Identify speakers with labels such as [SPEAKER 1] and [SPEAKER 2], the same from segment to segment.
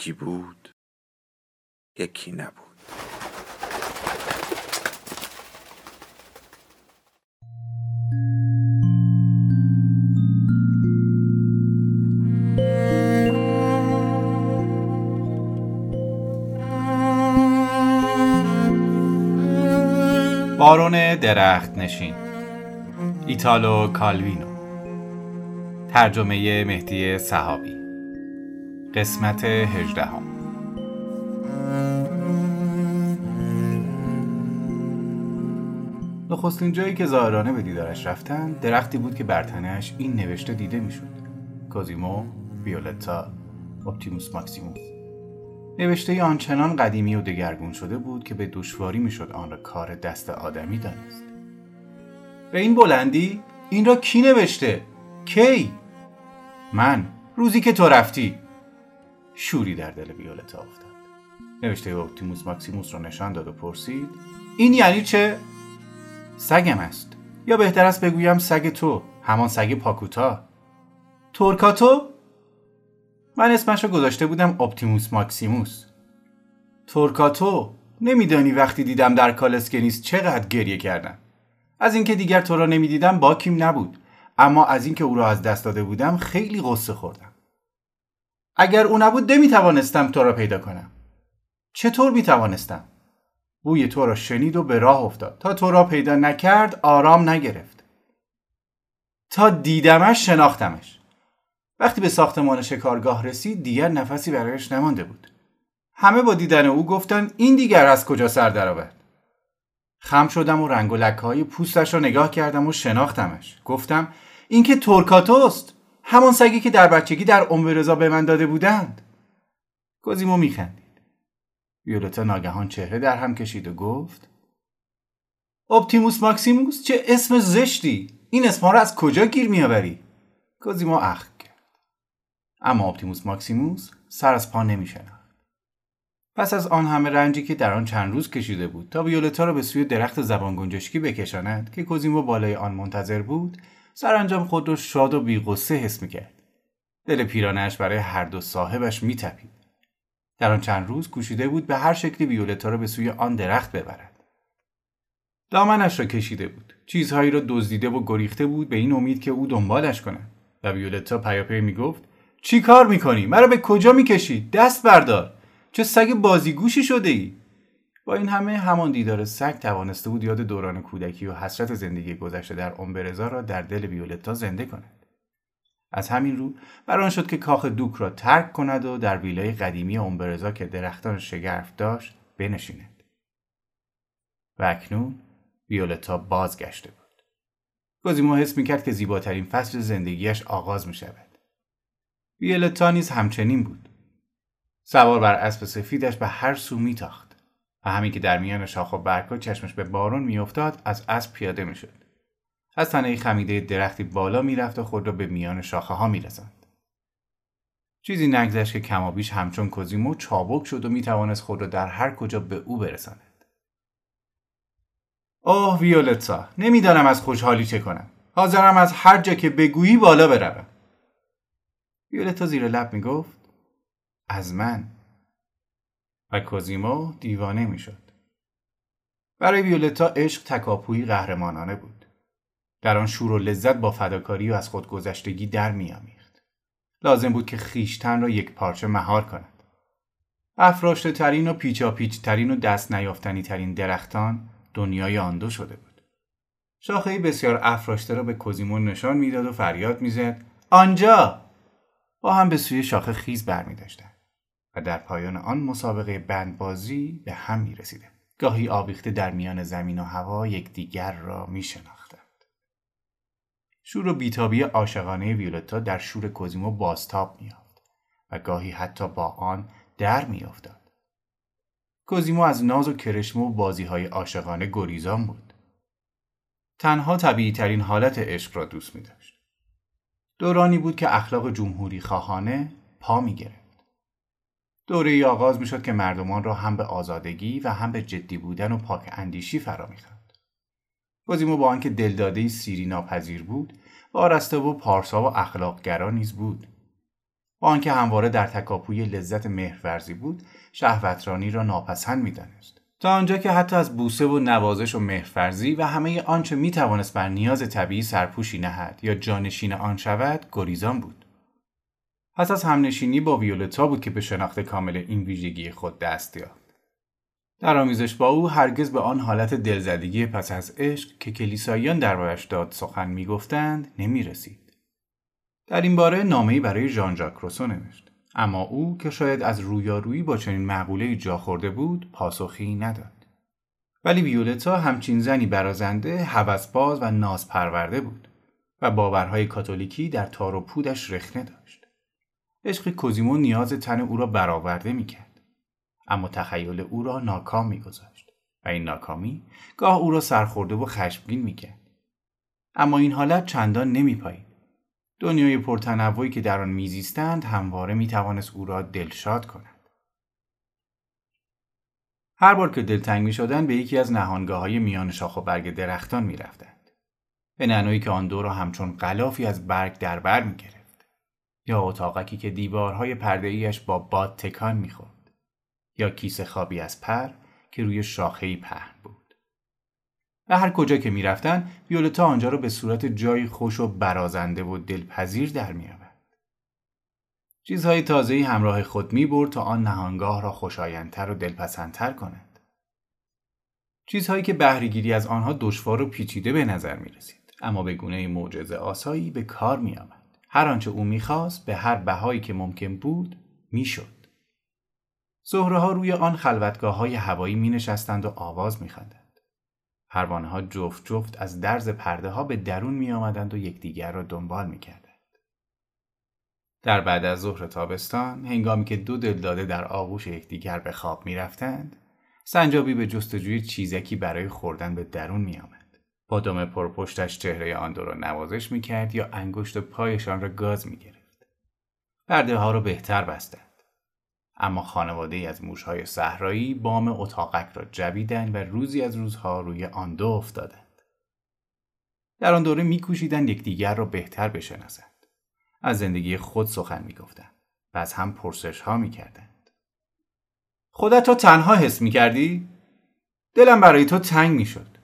[SPEAKER 1] یکی بود یکی نبود.
[SPEAKER 2] بارون درخت نشین ایتالو کالوینو ترجمه مهدی صحابی. قسمت هجدهم. نخستین جایی که زائرانه به دیدارش رفتن درختی بود که بر تنهش این نوشته دیده می‌شد. کوزیمو ویولتا اپتیموس ماکسیموس. نوشته آنچنان قدیمی و دگرگون شده بود که به دشواری می‌شد آن را کار دست آدمی دانست. به این بلندی این را کی نوشته؟ کی؟ من. روزی که تو رفتی. شوری در دل ویولتا افتاد. نوشته اپتیموس ماکسیموس را نشان داد و پرسید این یعنی چه؟ سگم است. یا بهتر است بگویم سگ تو همان سگ پاکوتا. تورکاتو؟ من اسمش را گذاشته بودم اپتیموس ماکسیموس. تورکاتو؟ نمیدانی وقتی دیدم در کالسکنیس چقدر گریه کردم. از اینکه دیگر تو را نمی‌دیدم باکیم نبود. اما از اینکه او را از دست داده بودم خیلی غصه خوردم. اگر او نبود نمی توانستم تو را پیدا کنم. چطور می توانستم؟ بوی تو را شنید و به راه افتاد. تا تو را پیدا نکرد آرام نگرفت. تا دیدمش شناختمش. وقتی به ساختمان شکارگاه رسید دیگر نفسی برایش نمانده بود. همه با دیدن او گفتن این دیگر از کجا سر درآورد؟ خم شدم و رنگ و لکه های پوستش را نگاه کردم و شناختمش. گفتم این که همان سگی که در بچگی در عمر به من داده بودند. کوزیمو میخندید. ویولتا ناگهان چهره در هم کشید و گفت اپتیموس ماکسیموس چه اسم زشتی؟ این اسم را از کجا گیر میآوری؟ کوزیمو اخ کرد. اما اپتیموس ماکسیموس سر از پا نمیشناخت. پس از آن همه رنجی که در آن چند روز کشیده بود تا ویولتا را به سوی درخت زبان گنجشکی بکشاند که کوزیمو بالای آن منتظر بود سرانجام خود را شاد و بیغصه حس می‌کرد. دل پیرانش برای هر دو صاحبش میتپید. در آن چند روز کوشیده بود به هر شکلی ویولتا را به سوی آن درخت ببرد. دامنش را کشیده بود. چیزهایی را دزدیده و گریخته بود به این امید که او دنبالش کند و ویولتا پیاپی می‌گفت چی کار می‌کنی؟ مرا به کجا می‌کشی؟ دست بردار! چه سگ بازیگوشی شده ای؟ این همه همان دیدار سگ توانسته بود یاد دوران کودکی و حسرت زندگی گذشته در امبرزا را در دل ویولتا زنده کند از همین رو بران شد که کاخ دوک را ترک کند و در ویلای قدیمی امبرزا که درختان شگرف داشت بنشیند و اکنون ویولتا بازگشته بود گازیمو حس می‌کرد که زیباترین فصل زندگیش آغاز می شود. ویولتا نیز همچنین بود. سوار بر اسب سفیدش به هر سو میتاخت. و همین که در میان شاخ و برگها چشمش به بارون میافتاد از اسب پیاده می‌شد. از تنه خمیده درختی بالا می‌رفت و خود را به میان شاخه ها میرساند. چیزی نگذشت که کمابیش همچون کوزیمو چابک شد و می‌توانست خود را در هر کجا به او برساند. اوه ویولتا نمی‌دانم از خوشحالی چه کنم. حاضرم از هر جا که بگویی بالا بروم. ویولتا زیر لب می‌گفت از من؟ و کوزیمو دیوانه می‌شد. برای ویولتا عشق تکاپویی قهرمانانه بود. در آن شور و لذت با فداکاری و از خودگذشتگی در میامیخت. لازم بود که خیشتن را یک پارچه مهار کند. افراشته ترین و پیچا پیچ ترین و دست نیافتنی ترین درختان دنیای آن دو شده بود. شاخه بسیار افراشته را به کوزیمو نشان می‌داد و فریاد می‌زد آنجا با هم به سوی شاخه خیز برمیداشتند و در پایان آن مسابقه بندبازی به هم می رسیده. گاهی آویخته در میان زمین و هوا یکدیگر را می شناختند. شور و بیتابی عاشقانه ویولتا در شور کوزیمو بازتاب میافت و گاهی حتی با آن در میافتاد کوزیمو از ناز و کرشمه و بازی های عاشقانه گریزان بود تنها طبیعی ترین حالت عشق را دوست می داشت. دورانی بود که اخلاق جمهوری خواهانه پا می گرفت. دوره ای آغاز می شد که مردمان را هم به آزادگی و هم به جدی بودن و پاک اندیشی فرا می خواند. کوزیمو با آنکه دلداده سیری ناپذیر بود وارسته و پارسا و اخلاقگرا نیز بود. با آنکه همواره در تکاپوی لذت مهرورزی بود شهوترانی را ناپسند می‌دانست. تا آنجا که حتی از بوسه و نوازش و مهرفرزی و همه آنچه می توانست بر نیاز طبیعی سرپوشی نهد یا جانشین آن شود گریزان بود. پس از همنشینی با ویولتا بود که به شناخت کامل این ویژگی خود دست یافت. در آمیزش با او هرگز به آن حالت دلزدگی پس از عشق که کلیساییان دربارش داد سخن می‌گفتند نمی‌رسید. در این باره نامه‌ای برای ژان ژاک روسو نوشت. اما او که شاید از رویارویی با چنین مقوله جا خورده بود پاسخی نداد. ولی ویولتا همچین زنی برازنده هوسباز و ناز پرورده بود و باورهای کاتولیکی در تار و پودش رخنه داشت. عشق کوزیمو نیاز تن او را برآورده می‌کرد اما تخیل او را ناکام میگذاشت و این ناکامی گاه او را سرخورده و خشمگین می‌کرد اما این حالت چندان نمیپایید دنیای پرتنوعی که در آن میزیستند همواره می‌توانست او را دلشاد کند هر بار که دلتنگ می شدن به یکی از نهانگاه های میان شاخ و برگ درختان می رفتند. به ننوی که آن دو را همچون غلافی از برگ در بر می گرفت. یا اتاقکی که دیوارهای پرده با باد تکان می خورد. یا کیسه خوابی از پر که روی شاخهی پهن بود. و هر کجا که می‌رفتن ویولتا آنجا را به صورت جایی خوش و برازنده و دلپذیر در میآورد چیزهای تازه‌ای همراه خود می برد تا آن نهانگاه را خوشایندتر و دلپسندتر کند چیزهایی که بهرهگیری از آنها دشوار و پیچیده به نظر می رسید اما به گونه معجزه آسایی به کار می آمد. هر آنچه او می‌خواست به هر بهایی که ممکن بود می‌شد. زهره ها روی آن خلوتگاه های هوایی می نشستند و آواز می پروانه ها جفت جفت از درز پرده ها به درون می آمدند و یکدیگر را دنبال می کردند. در بعد از ظهر تابستان هنگامی که دو دلداده در آغوش یکدیگر به خواب می رفتند سنجابی به جستجوی چیزکی برای خوردن به درون می آمد. با دم پرپشتش چهره آن دو را نوازش می کرد یا انگشت پایشان را گاز می گرفت. پرده ها را بهتر بستند. اما خانواده ای از موشهای صحرایی بام اتاقک را جویدند و روزی از روزها روی آن دو افتادند. در آن دوره میکوشیدند یکدیگر را بهتر بشناسند. از زندگی خود سخن می‌گفتند و از هم پرسش ها می‌کردند. خودت را تنها حس می‌کردی؟ دلم برای تو تنگ می‌شد.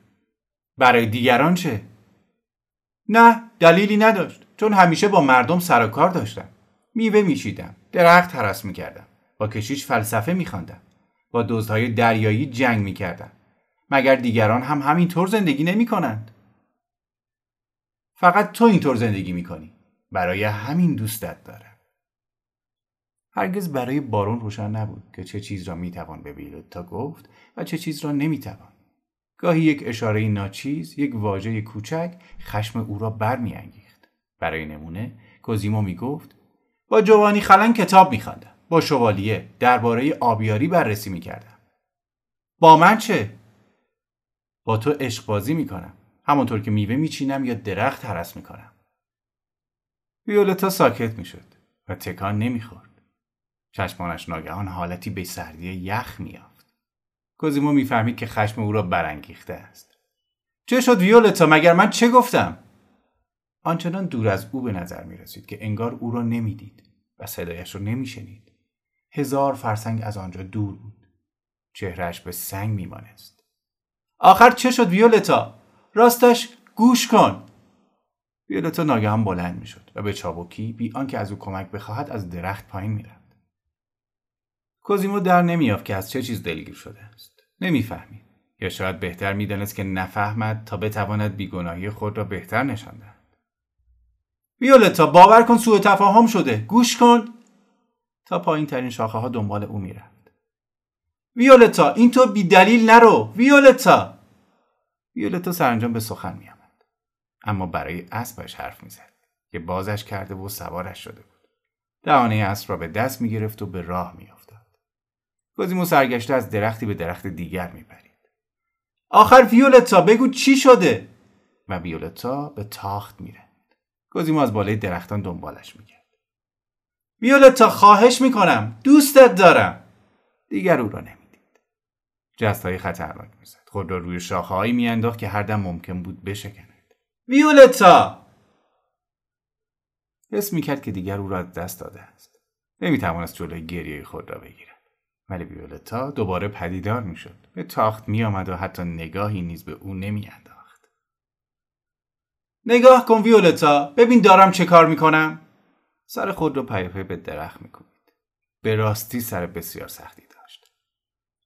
[SPEAKER 2] برای دیگران چه؟ نه دلیلی نداشت چون همیشه با مردم سر و کار داشتم. میوه میشیدم. درخت حرس می‌کردم. با کشیش فلسفه میخواندم با دزدهای دریایی جنگ می‌کردم مگر دیگران هم همینطور زندگی نمی کنند؟ فقط تو اینطور زندگی می‌کنی برای همین دوستت دارم هرگز برای بارون روشن نبود که چه چیز را می‌توان به تا گفت و چه چیز را نمی‌توان گاهی یک اشاره ناچیز یک واژه کوچک خشم او را برمیانگیخت. برای نمونه کوزیمو می‌گفت با جوانی خلن کتاب میخواندم با شوالیه درباره آبیاری بررسی می‌کردم. با من چه؟ با تو عشق بازی می‌کنم. همانطور که میوه میچینم یا درخت هرس می‌کنم. ویولتا ساکت می‌شد و تکان نمی‌خورد. چشمانش ناگهان حالتی به سردی یخ میافت کوزیمو می‌فهمید که خشم او را برانگیخته است چه شد ویولتا مگر من چه گفتم آنچنان دور از او به نظر می رسید که انگار او را نمی‌دید و صدایش را نمیشنید هزار فرسنگ از آنجا دور بود. چهرش به سنگ میمانست. آخر چه شد ویولتا؟ راستش گوش کن. ویولتا ناگهان بلند می‌شد و به چابکی بی آنکه از او کمک بخواهد از درخت پایین می‌رفت. کوزیمو در نمیافت که از چه چیز دلگیر شده است. نمی‌فهمید. یا شاید بهتر می‌دانست که نفهمد تا بتواند بیگناهی خود را بهتر نشان دهد. ویولتا باور کن سوء تفاهم شده. گوش کن. تا پایین ترین شاخه ها دنبال او می‌رفت. ویولتا این تو بی دلیل نرو ویولتا ویولتا سرانجام به سخن می آمد. اما برای اسبش حرف می‌زد که بازش کرده و سوارش شده بود دهانه اسب را به دست می‌گرفت و به راه میافتاد کوزیمو سرگشته از درختی به درخت دیگر میپرید
[SPEAKER 3] آخر ویولتا بگو چی شده؟
[SPEAKER 2] و ویولتا به تاخت میره کوزیمو از بالای درختان دنبالش می‌کرد
[SPEAKER 3] ویولتا خواهش می‌کنم دوستت دارم.
[SPEAKER 2] دیگر او را نمی‌دید. جستهای خطرناک می‌زد. خود را روی شاخههایی میانداخت که هر دم ممکن بود بشکند.
[SPEAKER 3] ویولتا!
[SPEAKER 2] حس می‌کرد که دیگر او را دست داده است. نمی‌توانست جلوی گریه خود را بگیرد. ولی ویولتا دوباره پدیدار می‌شد. به تاخت میآمد و حتی نگاهی نیز به او نمیانداخت.
[SPEAKER 3] نگاه کن ویولتا ببین دارم چه کار می‌کنم.
[SPEAKER 2] سر خود را پیاپی به درخت میکوبید. به راستی سر بسیار سختی داشت.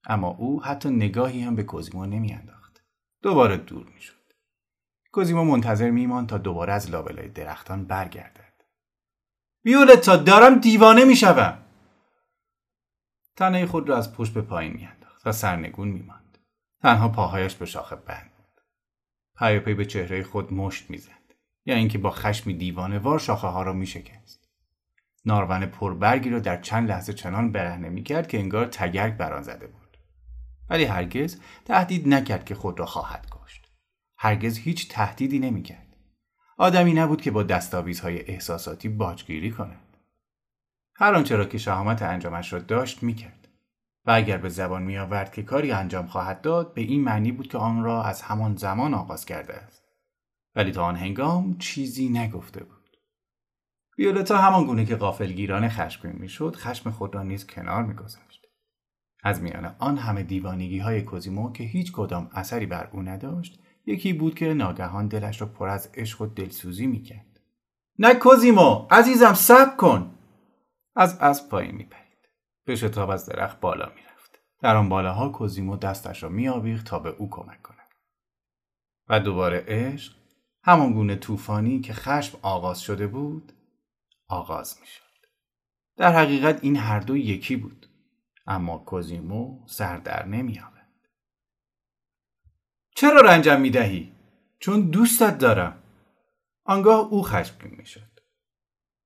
[SPEAKER 2] اما او حتی نگاهی هم به کوزیمو نمیانداخت. دوباره دور می‌شد. کوزیمو منتظر میماند تا دوباره از لابلای درختان برگردد.
[SPEAKER 3] ویولتا دارم دیوانه می‌شوم.
[SPEAKER 2] تنه خود را از پشت به پایین میانداخت و سرنگون میماند. تنها پاهایش به شاخه بند بود. پیاپی به چهره خود مشت می‌زد. یا اینکه با خشمی دیوانه وار شاخه ها را میشکست. نارون پربرگی را در چند لحظه چنان برهنه می‌کرد که انگار تگرگ بر آن زده بود. ولی هرگز تهدید نکرد که خود را خواهد کشت. هرگز هیچ تهدیدی نمی‌کرد. آدمی نبود که با دستاویزهای احساساتی باجگیری کند. هر آنچه را که شهامت انجامش را داشت می‌کرد. و اگر به زبان میآورد که کاری انجام خواهد داد به این معنی بود که آن را از همان زمان آغاز کرده است. ولی تا آن هنگام چیزی نگفته بود. ویولتا همان گونه که غافلگیرانه خشمگین می‌شد خشم خود را نیز کنار میگذاشت. از میان آن همه دیوانگی های کوزیمو که هیچ کدام اثری بر او نداشت یکی بود که ناگهان دلش را پر از عشق و دلسوزی می‌کرد.
[SPEAKER 3] نه کوزیمو عزیزم صبر کن!
[SPEAKER 2] از اسب پایین میپرید به شتاب از درخت بالا می‌رفت در آن بالاها کوزیمو دستش را میآویخت تا به او کمک کند و دوباره عشق همان گونه طوفانی که خشم آغاز شده بود آغاز می شد. در حقیقت این هر دو یکی بود اما کوزیمو سر در نمی آورد.
[SPEAKER 3] چرا رنجم می دهی؟ چون دوستت دارم. آنگاه او خشمگین می شد.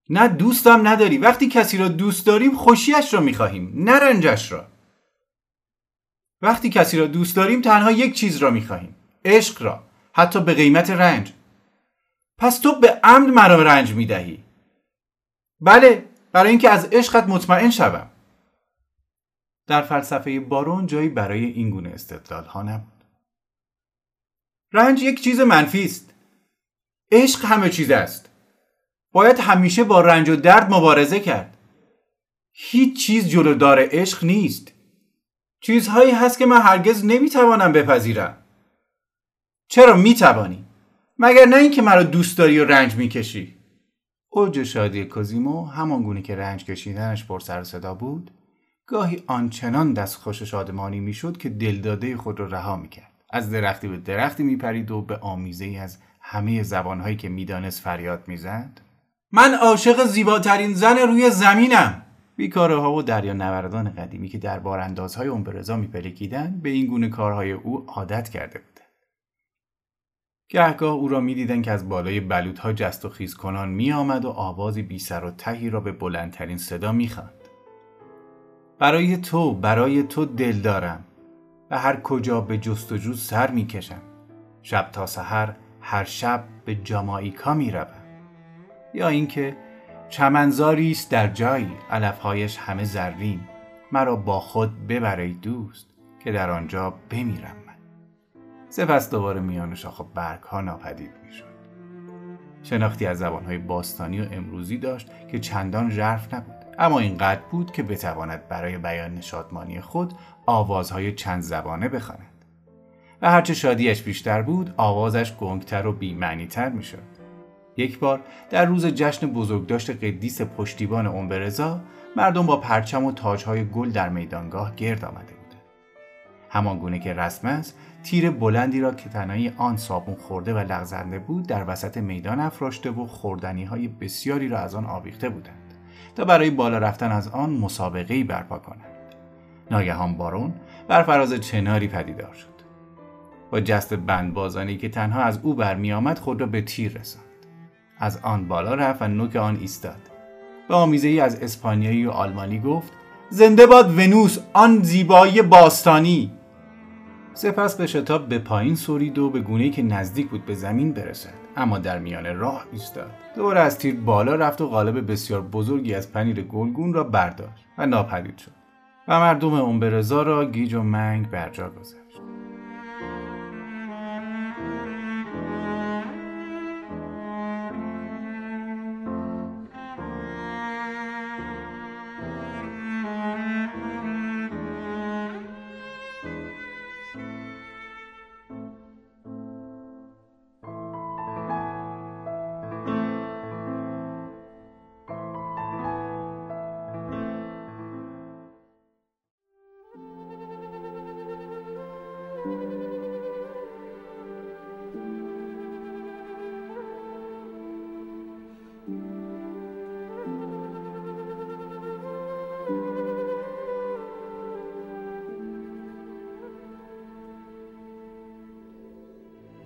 [SPEAKER 3] نه دوستم نداری. وقتی کسی را دوست داریم خوشیش را می خواهیم. نه رنجش را. وقتی کسی را دوست داریم تنها یک چیز را می خواهیم. عشق را. حتی به قیمت رنج. پس تو به عمد مرا رنج می دهی. بله برای اینکه از عشقت مطمئن شوم
[SPEAKER 2] در فلسفه بارون جایی برای این گونه استدلال ها نبود
[SPEAKER 3] رنج یک چیز منفی است عشق همه چیز است باید همیشه با رنج و درد مبارزه کرد. هیچ چیز جلودار عشق نیست. چیزهایی هست که من هرگز نمی‌توانم بپذیرم. چرا می‌توانی؟ مگر نه اینکه مرا دوست داری و رنج می‌کشی؟
[SPEAKER 2] اوج شادی کوزیمو همان گونه که رنج کشیدنش پر سر صدا بود گاهی آنچنان دست خوش شادمانی می‌شد که دلداده خود را رها می‌کرد. از درختی به درختی میپرید و به آمیزه ای از همه زبانهایی که می‌دانست فریاد می‌زد.
[SPEAKER 3] من عاشق زیباترین زن روی زمینم
[SPEAKER 2] بیکاره ها و دریا نوردان قدیمی که در باراندازهای امبرزا میپلکیدند به این گونه کارهای او عادت کرده بود گهگاه او را می‌دیدند که از بالای بلوط جست و خیز کنان می آمد و آوازی بی سر و تهی را به بلندترین صدا می برای تو برای تو دل دارم و هر کجا به جستجو سر می کشم. شب تا سحر هر شب به جامائیکا می روم. یا اینکه چمنزاری است در جایی علفهایش همه زرین. مرا با خود ببری دوست که در آنجا بمیرم سپس دوباره میان شاخ و برگ ها ناپدید می‌شد. شناختی از زبانهای باستانی و امروزی داشت که چندان ژرف نبود. اما اینقدر بود که بتواند برای بیان شادمانی خود آوازهای چند زبانه بخواند. و هرچه شادیش بیشتر بود آوازش گنگتر و بیمعنیتر می‌شد. یک بار در روز جشن بزرگداشت قدیس پشتیبان امبرزا مردم با پرچم و تاجهای گل در میدانگاه گرد آمده بود. همان گونه که رسم است تیر بلندی را که تنهایی آن صابون خورده و لغزنده بود در وسط میدان افراشته و خوردنی های بسیاری را از آن آویخته بودند تا برای بالا رفتن از آن مسابقه برپا کنند. ناگهان بارون بر فراز چناری پدیدار شد. با جست بندبازانی که تنها از او برمیآمد خود را به تیر رساند. از آن بالا رفت و نوک آن ایستاد. به آمیزه ای از اسپانیایی و آلمانی گفت زنده باد ونوس آن زیبایی باستانی. سپس به شتاب به پایین سرید و به گونه‌ای که نزدیک بود به زمین برسد. اما در میان راه ایستاد. دوباره از تیر بالا رفت و قالب بسیار بزرگی از پنیر گلگون را برداشت و ناپدید شد. و مردم امبرزا را گیج و منگ بر جا گذاشت.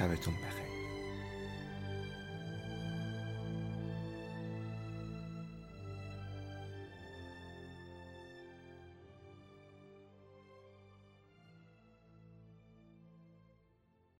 [SPEAKER 1] شبتون بخیر.